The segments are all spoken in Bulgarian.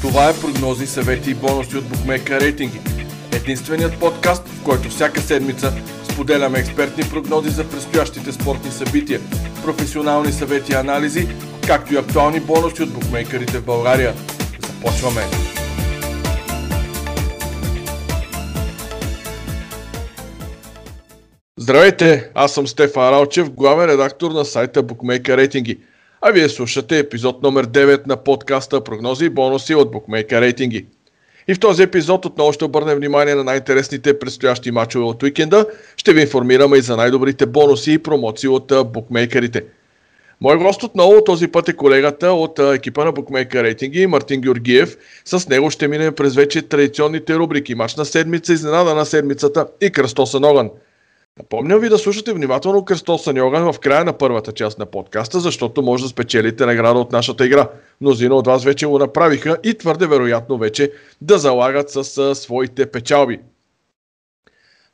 Това е прогнози, съвети и бонуси от Букмека рейтинги. Единственият подкаст, в който всяка седмица споделяме експертни прогнози за предстоящите спортни събития, професионални съвети и анализи, както и актуални бонуси от букмейкерите в България. Започваме! Здравейте, аз съм Стефан Ралчев, главен редактор на сайта Bookmaker Рейтинги. А вие слушате епизод номер 9 на подкаста Прогнози и бонуси от Bookmaker Рейтинги. И в този епизод отново ще обърнем внимание на най-интересните предстоящи мачове от уикенда. Ще ви информираме и за най-добрите бонуси и промоции от букмейкерите. Мой гост отново този път е колегата от екипа на Bookmaker Рейтинги, Мартин Георгиев. С него ще минем през вече традиционните рубрики Мач на седмица, Изненада на седмицата и Кръстосан огън. Напомням ви да слушате внимателно Кръстосан огън в края на първата част на подкаста, защото може да спечелите награда от нашата игра. Мнозина от вас вече го направиха и твърде вероятно вече да залагат с а, своите печалби.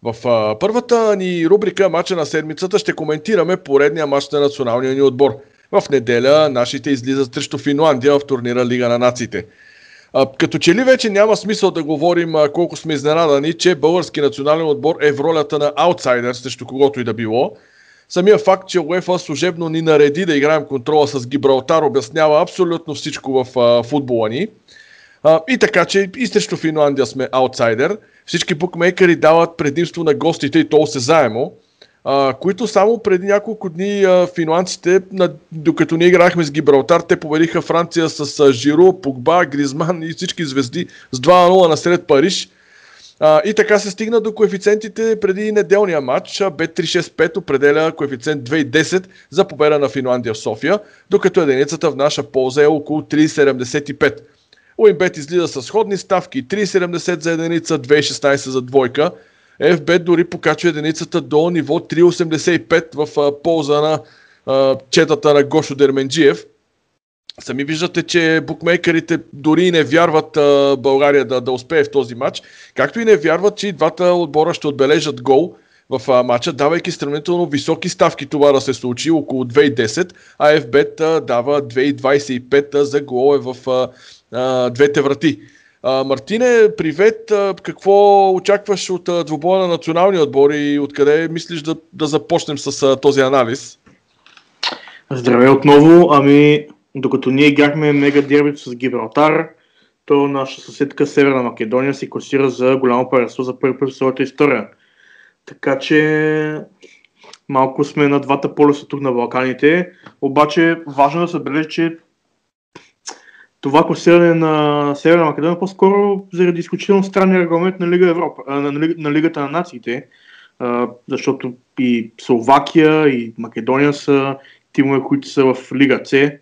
В а, първата ни рубрика Мача на седмицата ще коментираме поредния матч на националния ни отбор. В неделя нашите излизат срещу Финландия в турнира Лига на нациите. Като че ли вече няма смисъл да говорим а, колко сме изненадани, че български национален отбор е в ролята на аутсайдер срещу когото и да било. Самия факт, че УЕФА служебно ни нареди да играем контрола с Гибралтар, обяснява абсолютно всичко в а, футбола ни. А, и така, че и срещу Финландия сме аутсайдер. Всички букмейкери дават предимство на гостите и то се заемо които само преди няколко дни а, финландците, на, докато ние играхме с Гибралтар, те победиха Франция с а, Жиро, Погба, Гризман и всички звезди с 2-0 насред Париж. А, и така се стигна до коефициентите преди неделния матч. B365 определя коефициент 2,10 за победа на Финландия в София, докато единицата в наша полза е около 3,75. Уинбет излиза с сходни ставки 3,70 за единица, 2,16 за двойка. FB дори покачва единицата до ниво 3,85 в а, полза на а, четата на Гошо Дерменджиев. Сами виждате, че букмейкерите дори не вярват а, България да, да успее в този матч, както и не вярват, че и двата отбора ще отбележат гол в а, матча, давайки сравнително високи ставки това да се случи, около 2,10, а FBET дава 2,25 за голове в а, а, двете врати. А, Мартине, привет! А, какво очакваш от а, двубоя на националния отбор и откъде мислиш да, да започнем с а, този анализ? Здравей отново. Ами, докато ние играхме мега дербито с Гибралтар, то наша съседка Северна Македония си класира за голямо паренство за първи път в своята история. Така че малко сме на двата полюса тук на Балканите. Обаче важно да се отбележи, че това класиране на Северна Македония по-скоро заради изключително странния регламент на, Лига Европа, на, на, на Лигата на нациите, защото и Словакия, и Македония са тимове, които са в Лига С,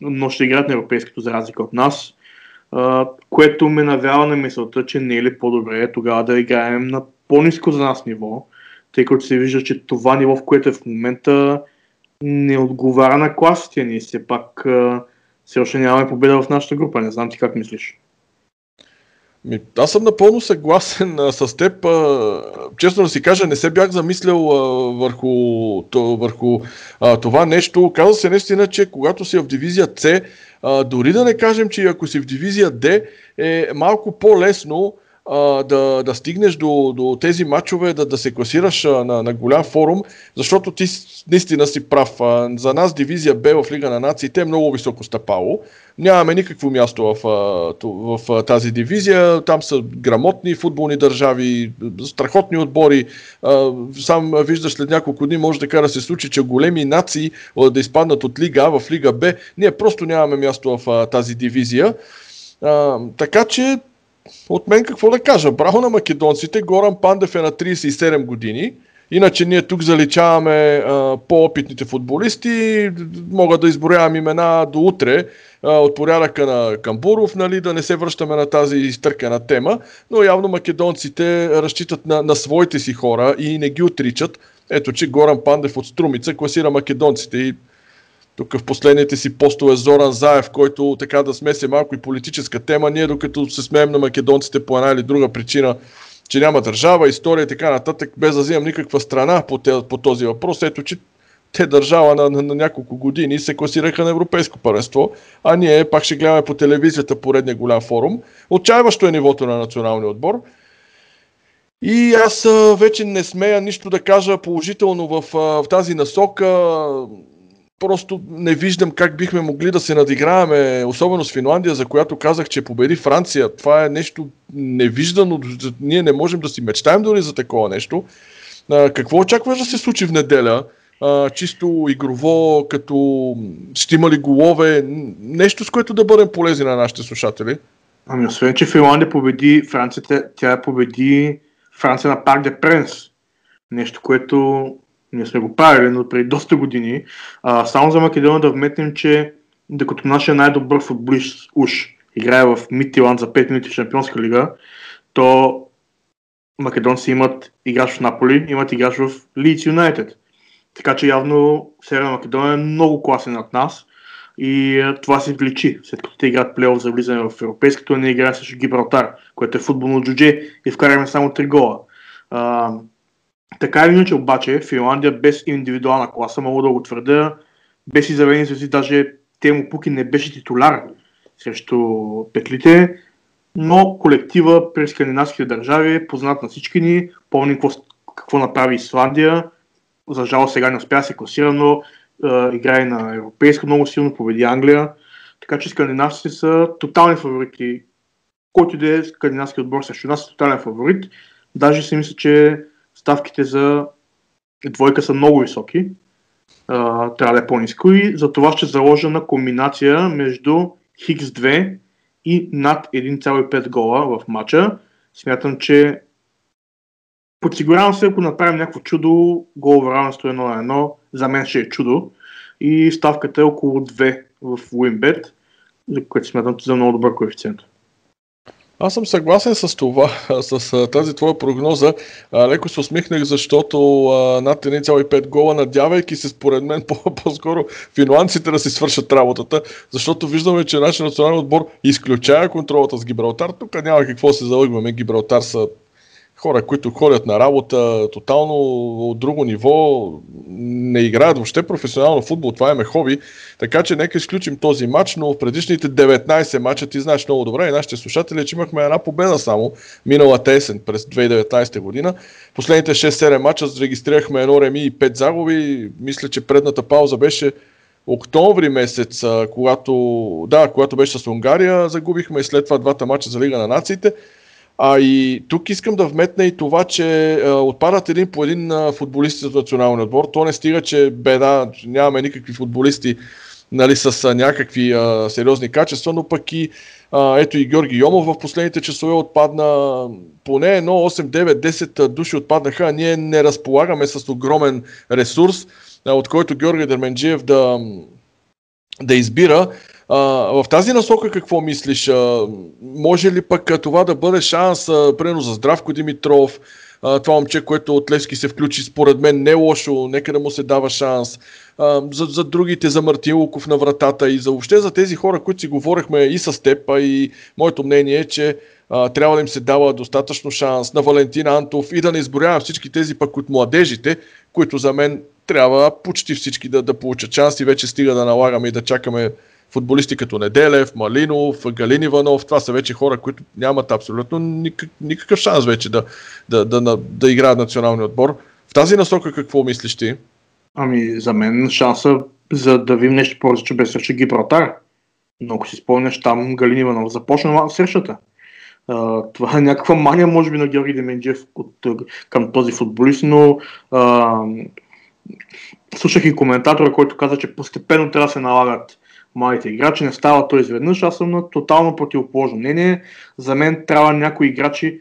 но ще играят на европейското за разлика от нас, което ме навява на мисълта, че не е ли по-добре тогава да играем на по-низко за нас ниво, тъй като се вижда, че това ниво, в което е в момента, не отговаря на класите ни. Все пак все още нямаме победа в нашата група. Не знам ти как мислиш. Ми, аз съм напълно съгласен а, с теб. А, честно да си кажа, не се бях замислял а, върху, то, върху а, това нещо. Каза се наистина, че когато си в дивизия С, а, дори да не кажем, че ако си в дивизия Д, е малко по-лесно а, да, да стигнеш до, до тези матчове, да, да се класираш а, на, на голям форум, защото ти наистина си прав. А, за нас дивизия Б в Лига на нациите е много високо стъпало. Нямаме никакво място в, в, в тази дивизия. Там са грамотни футболни държави, страхотни отбори. Сам виждаш след няколко дни може така да се случи, че големи нации да изпаднат от Лига А в Лига Б. Ние просто нямаме място в тази дивизия. така че от мен какво да кажа? Браво на македонците. Горан Пандев е на 37 години. Иначе ние тук заличаваме а, по-опитните футболисти. Мога да изброявам имена до утре а, от порядъка на Камбуров, нали, да не се връщаме на тази изтъркана тема, но явно македонците разчитат на, на своите си хора и не ги отричат. Ето, че Горан Пандев от Струмица класира македонците и тук в последните си постове Зоран Заев, който така да смесе малко и политическа тема, ние докато се смеем на македонците по една или друга причина, че няма държава, история и така нататък, без да взимам никаква страна по, те, по този въпрос, ето че те държава на, на, на няколко години се класираха на европейско първенство, а ние пак ще гледаме по телевизията поредния голям форум. Отчаяващо е нивото на националния отбор. И аз вече не смея нищо да кажа положително в, в тази насока. Просто не виждам как бихме могли да се надиграваме, особено с Финландия, за която казах, че победи Франция. Това е нещо невиждано. Ние не можем да си мечтаем дори за такова нещо. Какво очакваш да се случи в неделя? чисто игрово, като ще има ли голове, нещо с което да бъдем полезни на нашите слушатели? Ами освен, че Финландия победи Франция, тя победи Франция на Парк де Пренс. Нещо, което ние сме го правили, но преди доста години. А, само за Македония да вметнем, че докато нашия най-добър футболист уж играе в Митиланд за 5 минути в Шампионска лига, то македонци имат играч в Наполи, имат играч в Leeds Юнайтед. Така че явно Северна Македония е много класен от нас и това се вличи, след като те играят плейоф за влизане в европейското, не играе срещу Гибралтар, което е футболно джудже и вкараме само 3 гола. Така или иначе обаче, Финландия без индивидуална класа, мога да го твърда, без изявени звезди, даже Темо Пуки не беше титуляр срещу петлите, но колектива през скандинавските държави е познат на всички ни, помним какво, какво направи Исландия, за жало сега не успя се класира, но е, играе на европейска много силно, победи Англия. Така че скандинавците са тотални фаворити. Който да е скандинавски отбор срещу нас е тотален фаворит. Даже си мисля, че ставките за двойка са много високи. Uh, трябва да е по-низко и за това ще заложа на комбинация между Хикс 2 и над 1,5 гола в матча. Смятам, че подсигурявам се, ако направим някакво чудо, гол равенство 1 на 1, за мен ще е чудо. И ставката е около 2 в WinBet, за което смятам за много добър коефициент. Аз съм съгласен с това, с тази твоя прогноза. Леко се усмихнах, защото над 1,5 гола, надявайки се според мен по-скоро финландците да си свършат работата, защото виждаме, че нашия национален отбор изключая контролата с Гибралтар. Тук няма какво се залъгваме. Гибралтар са хора, които ходят на работа тотално от друго ниво, не играят въобще професионално футбол, това е хоби, така че нека изключим този матч, но в предишните 19 мача ти знаеш много добре и нашите слушатели, че имахме една победа само миналата есен през 2019 година. Последните 6-7 мача зарегистрирахме едно реми и 5 загуби, мисля, че предната пауза беше октомври месец, когато, да, когато беше с Унгария, загубихме и след това двата мача за Лига на нациите. А и тук искам да вметна и това, че а, отпадат един по един а, футболисти от националния отбор. То не стига, че беда, нямаме никакви футболисти нали, с а, някакви а, сериозни качества, но пък и а, ето и Георги Йомов в последните часове отпадна, поне едно 8, 9, 10 души отпаднаха, а ние не разполагаме с огромен ресурс, а, от който Георги Дерменджиев да, да избира. А, в тази насока какво мислиш? А, може ли пък това да бъде шанс, примерно за Здравко Димитров, а, това момче, което от Левски се включи, според мен не е лошо, нека да му се дава шанс. А, за, за другите, за Мартин Луков на вратата и за въобще за тези хора, които си говорихме и с теб, а и моето мнение е, че а, трябва да им се дава достатъчно шанс на Валентин Антов и да не изборявам всички тези пък от младежите, които за мен трябва почти всички да, да получат шанс и вече стига да налагаме и да чакаме футболисти като Неделев, Малинов, Галин Иванов, това са вече хора, които нямат абсолютно никак, никакъв шанс вече да, да, да, да, да играят националния отбор. В тази насока какво мислиш ти? Ами, за мен шанса за да видим нещо по-различно беше срещу Гибралтар. Но ако си спомняш, там Галин Иванов започна срещата. Uh, това е някаква мания, може би, на Георги Деменджев от, към този футболист, но uh, слушах и коментатора, който каза, че постепенно трябва да се налагат младите играчи. Не става то изведнъж. Аз съм на тотално противоположно мнение. За мен трябва някои играчи,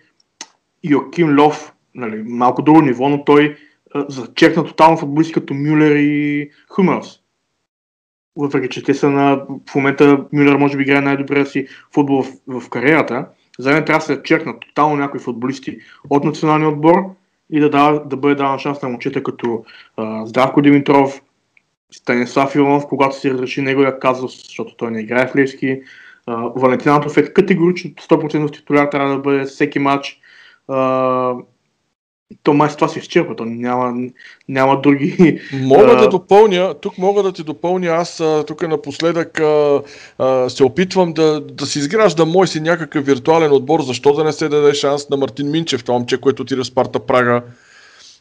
Йоким Лов, нали, малко друго ниво, но той зачекна тотално футболисти като Мюлер и Хумърс. Въпреки, че те са на... В момента Мюлер може би играе най-добрия си футбол в, в кариерата. За мен трябва да се черкнат тотално някои футболисти от националния отбор и да, дава, да бъде даван шанс на момчета като а, Здравко Димитров, Станислав Иванов, когато си разреши неговия казус, защото той не играе в Левски. Валентин Антов е категорично 100% титуляр, трябва да бъде всеки матч. То май с това се изчерпа, то няма, няма други... Мога да допълня, тук мога да ти допълня, аз тук напоследък а, а, се опитвам да, да си изгражда мой си някакъв виртуален отбор, защо да не се даде шанс на Мартин Минчев, това момче, което отиде в Спарта Прага.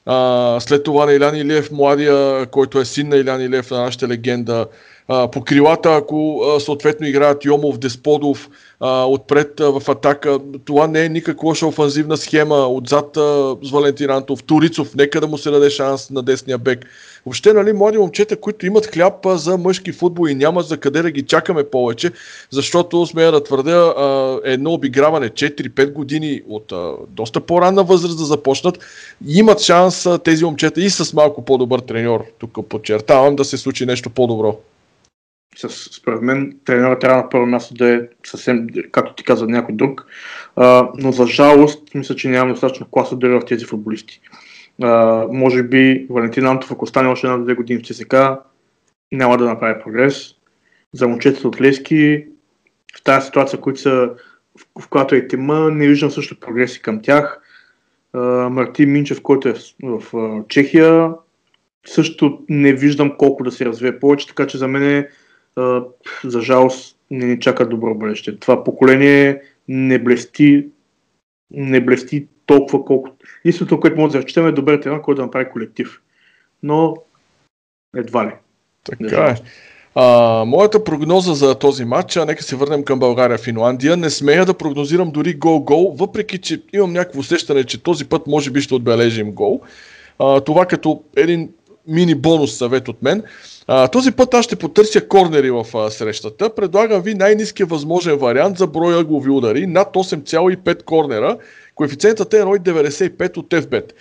А, след това на Илян Илиев, младия, който е син на Илян Илиев, на нашата легенда. А, по крилата, ако а, съответно играят Йомов, Десподов, а, отпред а, в атака. Това не е никак лоша офанзивна схема. Отзад а, с Валентин Антов, Турицов, нека да му се даде шанс на десния бек. Въобще, нали, млади момчета, които имат хляб за мъжки футбол и няма за къде да ги чакаме повече, защото смея да твърдя едно обиграване 4-5 години от доста по-ранна възраст да започнат, имат шанс тези момчета и с малко по-добър треньор, тук подчертавам, да се случи нещо по-добро с, според мен тренерът трябва на първо място да е съвсем, както ти каза, някой друг. А, но за жалост, мисля, че нямам достатъчно класа дори в тези футболисти. Може би Валентин Антов, ако остане още една-две години в ЦСК, няма да направи прогрес. За момчетата от Лески, в тази ситуация, които са, в, в която е тема, не виждам също прогреси към тях. А, Мартин Минчев, който е в, в, в Чехия, също не виждам колко да се развие повече, така че за мен е за жалост не ни чака добро бъдеще. Това поколение не блести, не блести толкова колко. Истото, което може да разчитаме е добър тренер, който да направи колектив. Но едва ли. Така е. А, моята прогноза за този матч, а нека се върнем към България-Финландия, не смея да прогнозирам дори гол-гол, въпреки че имам някакво усещане, че този път може би ще отбележим гол. А, това като един мини бонус съвет от мен. А, този път аз ще потърся корнери в а, срещата. Предлагам ви най-низкия възможен вариант за броя ъглови удари над 8,5 корнера. Коефициентът е 1,95 от FBET.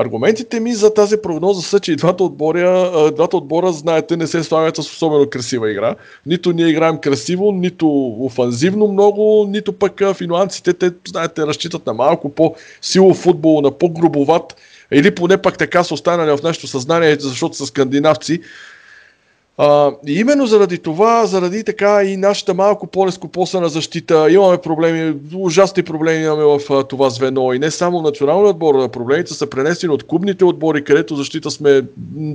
Аргументите ми за тази прогноза са, че и двата отбора, двата отбора, знаете, не се слагат с особено красива игра. Нито ние играем красиво, нито офанзивно много, нито пък финландците, те, знаете, разчитат на малко по-силов футбол, на по-грубоват или поне пак така са останали в нашето съзнание, защото са скандинавци. А, именно заради това, заради така и нашата малко по-нескопосана защита, имаме проблеми, ужасни проблеми имаме в а, това звено и не само националният отбор, проблемите са пренесени от клубните отбори, където защита сме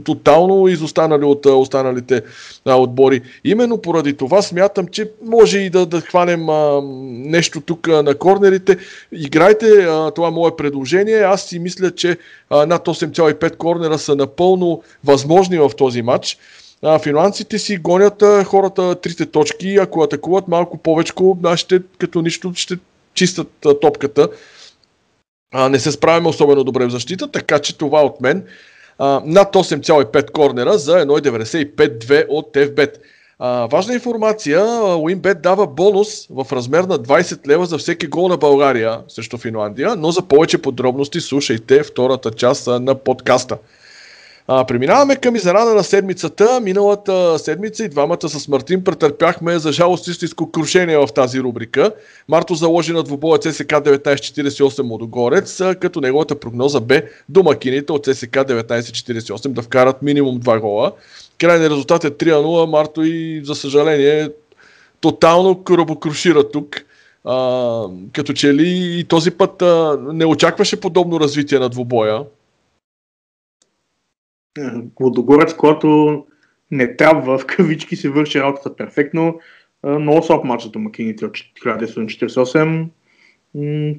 тотално изостанали от а, останалите а, отбори. Именно поради това смятам, че може и да, да хванем а, нещо тук а, на корнерите. Играйте, а, това мое предложение. Аз си мисля, че а, над 8,5 корнера са напълно възможни в този матч а, финландците си гонят хората трите точки, ако атакуват малко повече, нашите като нищо ще чистят а, топката. А, не се справяме особено добре в защита, така че това от мен. А, над 8,5 корнера за 1,95-2 от FBET. А, важна информация, Уинбет дава бонус в размер на 20 лева за всеки гол на България срещу Финландия, но за повече подробности слушайте втората част на подкаста. А, преминаваме към изненада на седмицата. Миналата седмица и двамата с Мартин претърпяхме за жалост истинско крушение в тази рубрика. Марто заложи на двубоя ЦСК 1948 Лодогорец, като неговата прогноза бе домакините от ЦСК 1948 да вкарат минимум 2 гола. Крайният резултат е 3-0. Марто и за съжаление тотално кръбокрушира тук. А, като че ли и този път а, не очакваше подобно развитие на двубоя. Водогорец, който не трябва, в кавички си върши работата перфектно. Много слаб матч за домакините от 1948.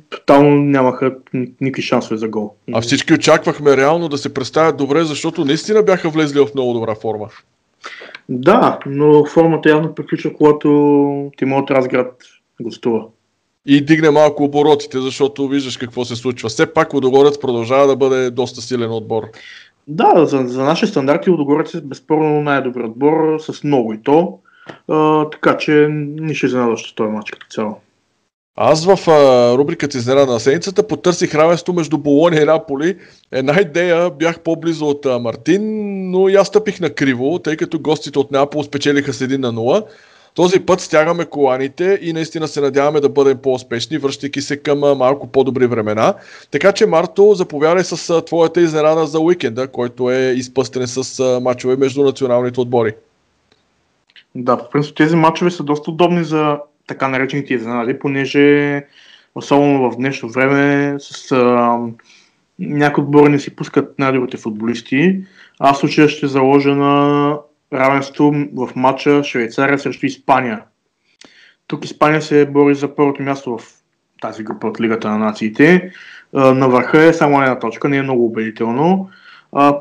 Тотално нямаха никакви шансове за гол. А всички очаквахме реално да се представят добре, защото наистина бяха влезли в много добра форма. Да, но формата явно приключва, когато Тимот Разград гостува. И дигне малко оборотите, защото виждаш какво се случва. Все пак Водогорец продължава да бъде доста силен отбор. Да, за, за наши стандарти Лудогорец е безспорно най-добър отбор с много и то. А, така че ни ще изненадващо този матч като цяло. Аз в а, рубриката Изненада на седмицата потърсих равенство между Болония и Наполи. Една идея бях по-близо от а, Мартин, но и аз стъпих на криво, тъй като гостите от Неапол спечелиха с 1 на 0. Този път стягаме коланите и наистина се надяваме да бъдем по-успешни, връщайки се към малко по-добри времена. Така че, Марто, заповядай с твоята изненада за уикенда, който е изпъстен с мачове между националните отбори. Да, в принцип тези мачове са доста удобни за така наречените изненади, понеже особено в днешно време с а, някои отбори не си пускат най-добрите футболисти. Аз случая ще заложа на равенство в матча Швейцария срещу Испания. Тук Испания се бори за първото място в тази група от Лигата на нациите. На върха е само една точка, не е много убедително.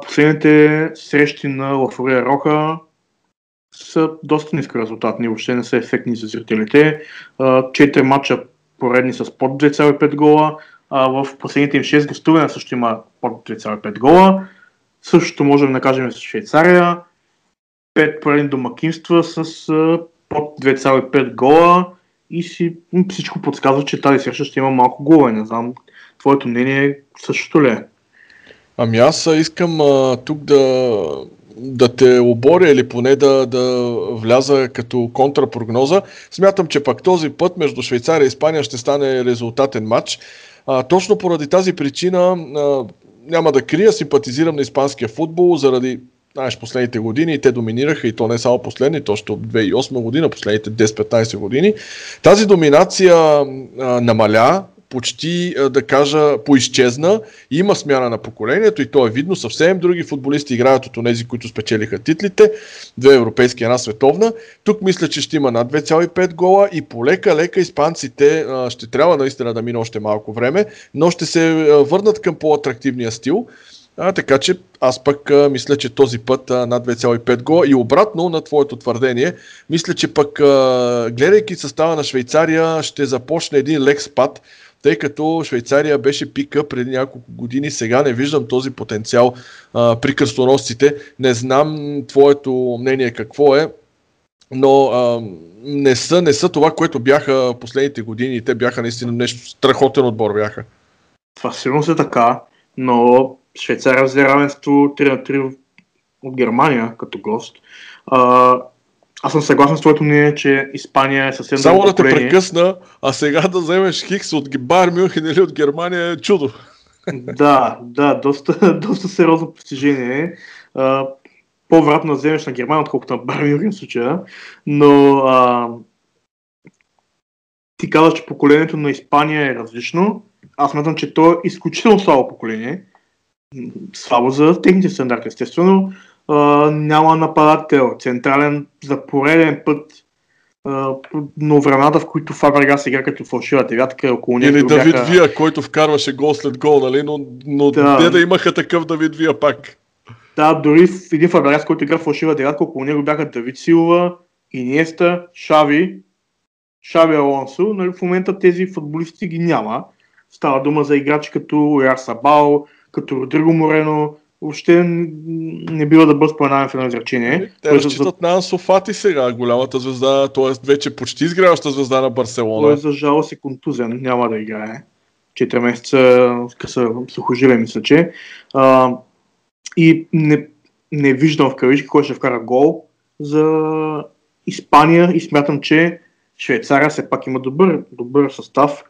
Последните срещи на Лафория Роха са доста ниски резултатни, въобще не са ефектни за зрителите. Четири матча поредни с под 2,5 гола, а в последните им 6 гостувания също има под 2,5 гола. Същото можем да кажем с Швейцария. 5 поредни домакинства с под 2,5 гола и си, всичко подсказва, че тази среща ще има малко гола. Не знам, твоето мнение същото ли е? Ами аз искам а, тук да, да те оборя или поне да, да вляза като контрапрогноза. Смятам, че пак този път между Швейцария и Испания ще стане резултатен матч. А, точно поради тази причина а, няма да крия, симпатизирам на испанския футбол заради знаеш, последните години те доминираха и то не само последните, още от 2008 година, последните 10-15 години. Тази доминация а, намаля, почти да кажа поизчезна. Има смяна на поколението и то е видно. Съвсем други футболисти играят от тези, които спечелиха титлите. Две европейски, една световна. Тук мисля, че ще има над 2,5 гола и полека-лека испанците ще трябва наистина да мине още малко време, но ще се върнат към по-атрактивния стил. А, така че аз пък а, мисля, че този път а, над 2,5 гола и обратно на твоето твърдение, мисля, че пък а, гледайки състава на Швейцария ще започне един лек спад, тъй като Швейцария беше пика преди няколко години. Сега не виждам този потенциал а, при кръстоносците. Не знам твоето мнение какво е, но а, не, са, не са това, което бяха последните години. Те бяха наистина нещо страхотен отбор бяха. Това сигурно е така, но Швейцария взе равенство 3 на 3 от Германия като гост. А, аз съм съгласен с твоето мнение, че Испания е съвсем Само да те прекъсна, а сега да вземеш Хикс от Бар Мюнхен или от Германия е чудо. да, да, доста, доста сериозно постижение. по-вероятно да вземеш на Германия, отколкото на Бар Мюнхен в случая. Но а, ти казваш, че поколението на Испания е различно. Аз смятам, че то е изключително слабо поколение. Слабо за техните стандарти, естествено няма нападател, централен за пореден път но времената, в които Фабрегас игра като фалшива девятка, около него Или Давид бяха... Вия, който вкарваше гол след гол, нали? но, но да. те да имаха такъв Давид Вия пак. Да, дори в един Фабрегас, който игра фалшива девятка, около него бяха Давид Силва, Иниеста, Шави, Шави Алонсо, но в момента тези футболисти ги няма. Става дума за играчи като Яр Сабал, като Родриго Морено, въобще не бива да бъде споменаван в едно изречение. Ами, те разчитат за... на Ансофати сега, голямата звезда, т.е. вече почти изгряваща звезда на Барселона. Той за жалост е контузен, няма да играе. 4 месеца къса сухожиле, мисля, че. А, и не, не виждам в кавички кой ще вкара гол за Испания и смятам, че Швейцария все пак има добър, добър състав,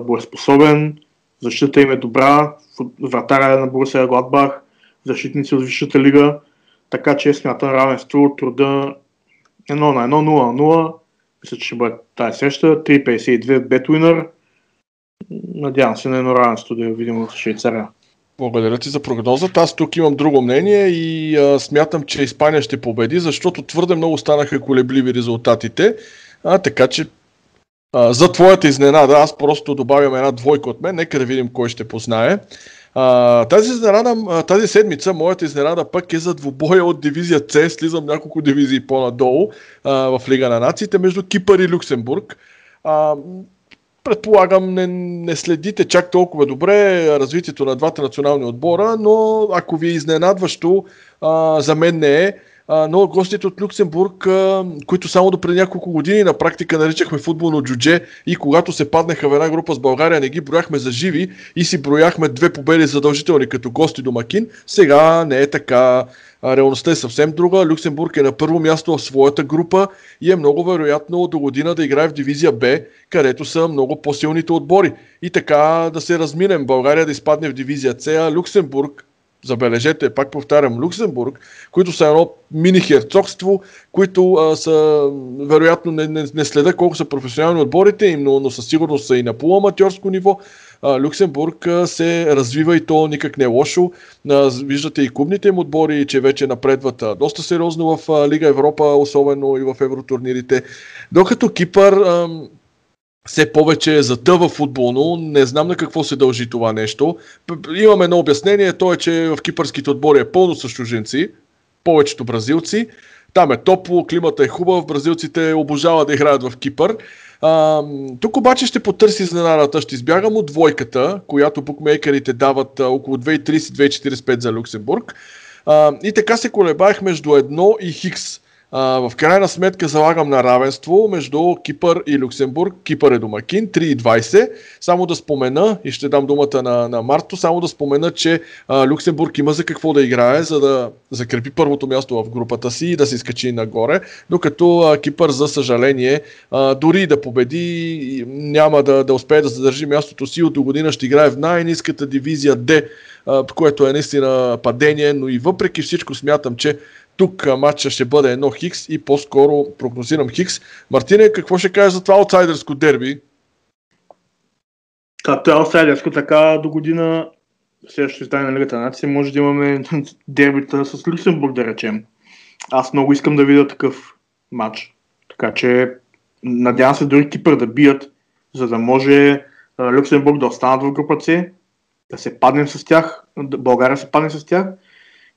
боеспособен, защита им е добра, вратаря е на Борусия Гладбах, защитници от Висшата лига, така че смятам равенство труда 1 на 1, 0 на 0. Мисля, че ще бъде тази среща. 3.52 Бетуинър. Надявам се на едно равенство да я видим в Швейцария. Благодаря ти за прогнозата. Аз тук имам друго мнение и а, смятам, че Испания ще победи, защото твърде много станаха колебливи резултатите. А, така че за твоята изненада аз просто добавям една двойка от мен. Нека да видим кой ще познае. А, тази, изненада, тази седмица моята изненада пък е за двубоя от дивизия С, слизам няколко дивизии по-надолу а, в Лига на нациите между Кипър и Люксембург. А, предполагам не, не следите чак толкова добре развитието на двата национални отбора, но ако ви е изненадващо, а, за мен не е но гостите от Люксембург, които само до преди няколко години на практика наричахме футболно джудже и когато се паднаха в една група с България, не ги брояхме за живи и си брояхме две победи задължителни като гости домакин. Сега не е така. Реалността е съвсем друга. Люксембург е на първо място в своята група и е много вероятно до година да играе в дивизия Б, където са много по-силните отбори. И така да се разминем. България да изпадне в дивизия С, а Люксембург забележете, пак повтарям, Люксембург, които са едно мини херцогство, които а, са, вероятно, не, не, не следа колко са професионални отборите им, но, но със сигурност са и на полуаматьорско ниво. Люксембург се развива и то никак не е лошо. Виждате и клубните им отбори, че вече напредват доста сериозно в Лига Европа, особено и в евротурнирите. Докато Кипър все повече затъва футболно. Не знам на какво се дължи това нещо. Имаме едно обяснение, то е, че в кипърските отбори е пълно с чужинци, повечето бразилци. Там е топло, климата е хубав, бразилците обожават да играят в Кипър. А, тук обаче ще потърси изненадата. Ще избягам от двойката, която букмейкерите дават около 2,30-2,45 за Люксембург. А, и така се колебаех между едно и Хикс. А, в крайна сметка залагам на равенство между Кипър и Люксембург. Кипър е домакин, 3,20. Само да спомена, и ще дам думата на, на Марто, само да спомена, че а, Люксембург има за какво да играе, за да закрепи първото място в групата си и да се изкачи нагоре, докато а, Кипър, за съжаление, а, дори да победи, няма да, да успее да задържи мястото си. От до година ще играе в най-низката дивизия D, което е наистина падение, но и въпреки всичко смятам, че тук матча ще бъде едно Хикс и по-скоро прогнозирам Хикс. Мартине, какво ще кажеш за това аутсайдерско дерби? Както е аутсайдерско, така до година следващото издание на Лигата нация може да имаме дербита с Люксембург, да речем. Аз много искам да видя такъв матч. Така че надявам се дори Кипър да бият, за да може Люксембург да останат в група С, да се паднем с тях, България се падне с тях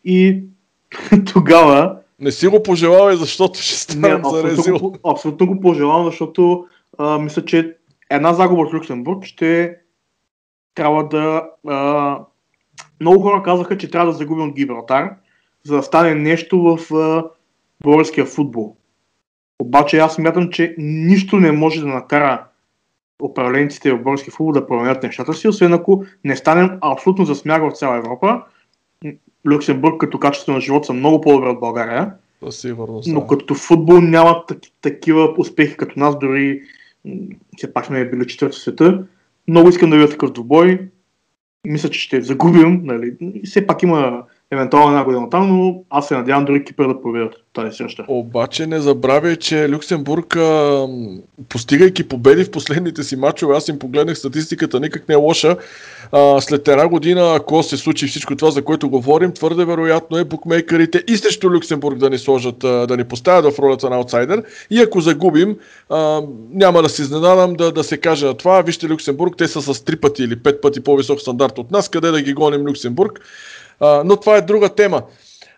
и тогава... Не си го пожелавай, защото ще станем за резил. абсолютно го пожелавам, защото а, мисля, че една загуба от Люксембург ще трябва да... А, много хора казаха, че трябва да загубим от Гибралтар, за да стане нещо в а, българския футбол. Обаче аз смятам, че нищо не може да накара управленците в български футбол да променят нещата си, освен ако не станем абсолютно за смях в цяла Европа Люксембург като качество на живот са много по-добре от България. Сигурно, но като футбол нямат такива успехи като нас, дори все пак сме били четвърти света. Много искам да видя такъв двубой. Мисля, че ще загубим. Нали. Все пак има евентуално една година там, но аз се надявам дори Кипър да победят тази среща. Обаче не забравяй, че Люксембург, а, постигайки победи в последните си матчове, аз им погледнах статистиката, никак не е лоша. А, след една година, ако се случи всичко това, за което говорим, твърде вероятно е букмейкерите и срещу Люксембург да ни сложат, да ни поставят в ролята на аутсайдер. И ако загубим, а, няма да се изненадам да, да се каже на това. Вижте Люксембург, те са с три пъти или пет пъти по-висок стандарт от нас, къде да ги гоним Люксембург. Но това е друга тема.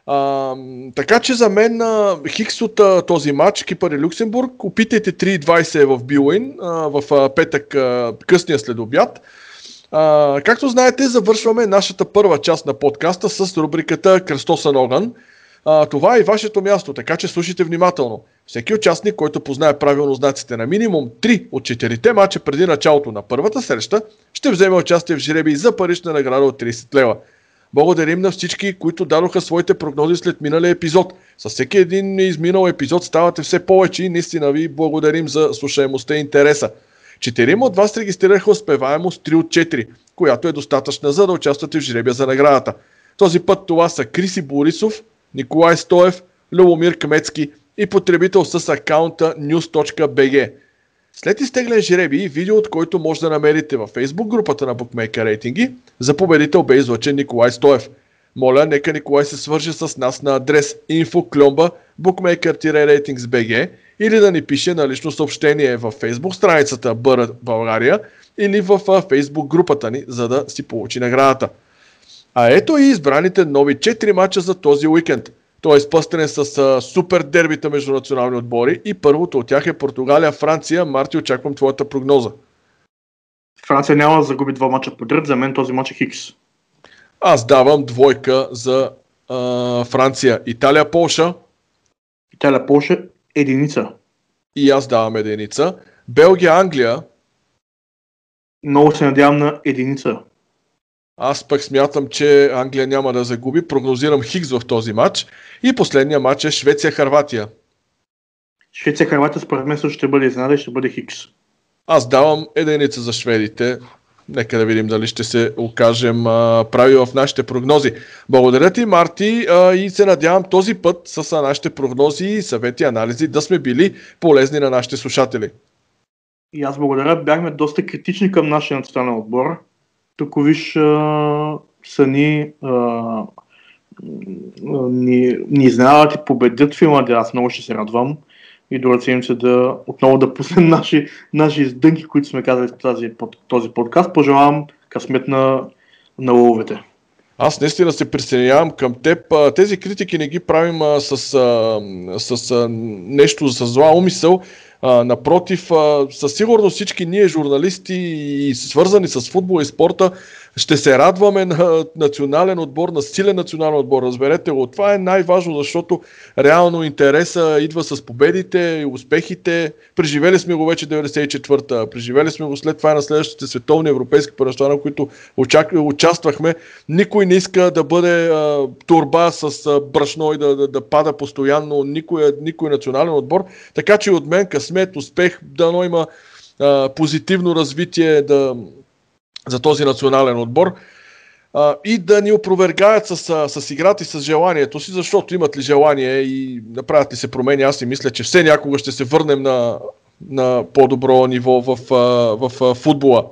А, така че за мен а, Хикс от а, този матч, Кипър и Люксембург, опитайте 3.20 в Билуин в а, петък а, късния следобяд. А, както знаете, завършваме нашата първа част на подкаста с рубриката Кръстосен огън. А, това е и вашето място, така че слушайте внимателно. Всеки участник, който познае правилно знаците на минимум 3 от 4 мача преди началото на първата среща, ще вземе участие в жреби за парична награда от 30 лева. Благодарим на всички, които дадоха своите прогнози след миналия епизод. С всеки един изминал епизод ставате все повече и наистина ви благодарим за слушаемостта и интереса. Четирима от вас регистрираха успеваемост 3 от 4, която е достатъчна за да участвате в жребия за наградата. Този път това са Криси Борисов, Николай Стоев, Любомир Камецки и потребител с акаунта news.bg. След изтеглен жреби, видео от който може да намерите във Facebook групата на Bookmaker рейтинги, за победител бе излъчен Николай Стоев. Моля, нека Николай се свържи с нас на адрес info bookmaker-ratingsbg или да ни пише на лично съобщение в Facebook страницата Бъра България или в Facebook групата ни, за да си получи наградата. А ето и избраните нови 4 мача за този уикенд – той е изпъстрен с а, супер дербита между национални отбори и първото от тях е Португалия-Франция. Марти, очаквам твоята прогноза. Франция няма да загуби два мача подред. За мен този мач е Хикс. Аз давам двойка за а, Франция. Италия-Полша. Италия-Полша единица. И аз давам единица. Белгия-Англия. Много се надявам на единица. Аз пък смятам, че Англия няма да загуби. Прогнозирам Хикс в този матч. И последния матч е Швеция-Харватия. Швеция-Харватия според мен също ще бъде изненада и ще бъде Хикс. Аз давам единица за шведите. Нека да видим дали ще се окажем а, прави в нашите прогнози. Благодаря ти, Марти, а, и се надявам този път с нашите прогнози, съвети и анализи да сме били полезни на нашите слушатели. И аз благодаря. Бяхме доста критични към нашия национален отбор Тук виж а, са ни, а, ни, ни изненадат и победят Финландия. Аз много ще се радвам и до седмица да отново да пуснем наши, наши издънки, които сме казали в тази, този подкаст. Пожелавам късмет на, на лововете. Аз наистина се присъединявам към теб. Тези критики не ги правим с, с, с нещо за зла умисъл. Напротив, а, със сигурност всички ние, журналисти и свързани с футбол и спорта, ще се радваме на национален отбор, на силен национален отбор. Разберете го. Това е най-важно, защото реално интереса идва с победите и успехите. Преживели сме го вече 94-та, преживели сме го след това на следващите световни европейски първенства, на които участвахме. Никой не иска да бъде а, турба с а, брашно и да, да, да пада постоянно никой, никой национален отбор. Така че от мен късмет, успех, дано има а, позитивно развитие, да, за този национален отбор а, и да ни опровергаят с, с играта и с желанието си, защото имат ли желание и направят ли се промени. Аз си мисля, че все някога ще се върнем на, на по-добро ниво в, в, в футбола.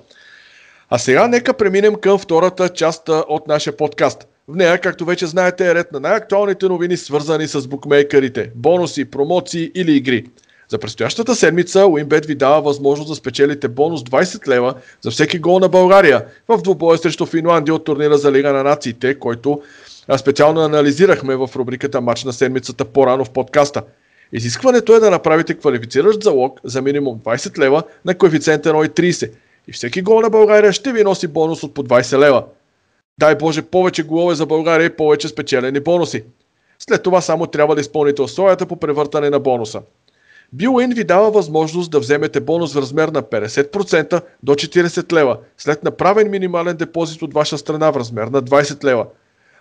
А сега нека преминем към втората част от нашия подкаст. В нея, както вече знаете, е ред на най-актуалните новини, свързани с букмейкерите, бонуси, промоции или игри. За предстоящата седмица Уинбет ви дава възможност да спечелите бонус 20 лева за всеки гол на България в двубоя срещу Финландия от турнира за Лига на нациите, който специално анализирахме в рубриката Матч на седмицата по-рано в подкаста. Изискването е да направите квалифициращ залог за минимум 20 лева на коефициент 1,30 и всеки гол на България ще ви носи бонус от по 20 лева. Дай Боже повече голове за България и повече спечелени бонуси. След това само трябва да изпълните условията по превъртане на бонуса. BioIn ви дава възможност да вземете бонус в размер на 50% до 40 лева, след направен минимален депозит от ваша страна в размер на 20 лева.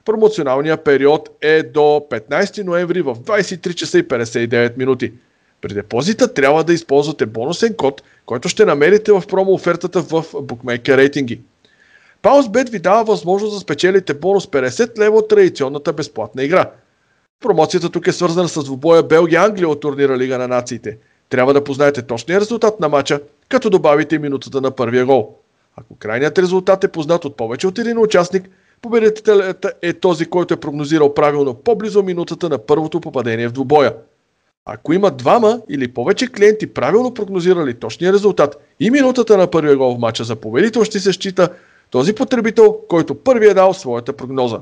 Промоционалният период е до 15 ноември в 23 часа и 59 минути. При депозита трябва да използвате бонусен код, който ще намерите в промо офертата в Bookmaker рейтинги. PausBet ви дава възможност да спечелите бонус 50 лева от традиционната безплатна игра – Промоцията тук е свързана с двубоя Белгия-Англия от турнира Лига на нациите. Трябва да познаете точния резултат на матча, като добавите минутата на първия гол. Ако крайният резултат е познат от повече от един участник, победителят е този, който е прогнозирал правилно по-близо минутата на първото попадение в двубоя. Ако има двама или повече клиенти правилно прогнозирали точния резултат и минутата на първия гол в матча за победител ще се счита този потребител, който първи е дал своята прогноза.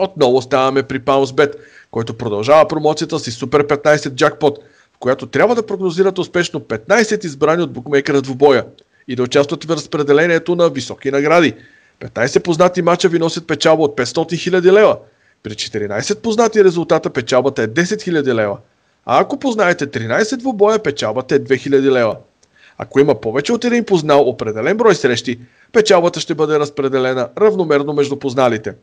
Отново ставаме при PounceBet, който продължава промоцията си Super 15 джакпот, в която трябва да прогнозират успешно 15 избрани от букмейкера двубоя и да участват в разпределението на високи награди. 15 познати мача ви носят печалба от 500 000 лева. При 14 познати резултата печалбата е 10 000 лева. А ако познаете 13 двубоя, печалбата е 2000 лева. Ако има повече от един познал определен брой срещи, печалбата ще бъде разпределена равномерно между позналите.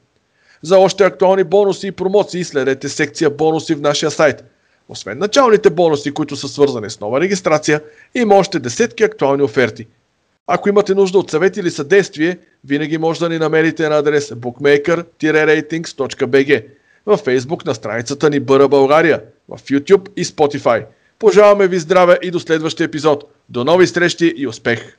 За още актуални бонуси и промоции следете секция бонуси в нашия сайт. Освен началните бонуси, които са свързани с нова регистрация, има още десетки актуални оферти. Ако имате нужда от съвет или съдействие, винаги може да ни намерите на адрес bookmaker-ratings.bg, във Facebook на страницата ни Бъра България, в YouTube и Spotify. Пожелаваме ви здраве и до следващия епизод. До нови срещи и успех!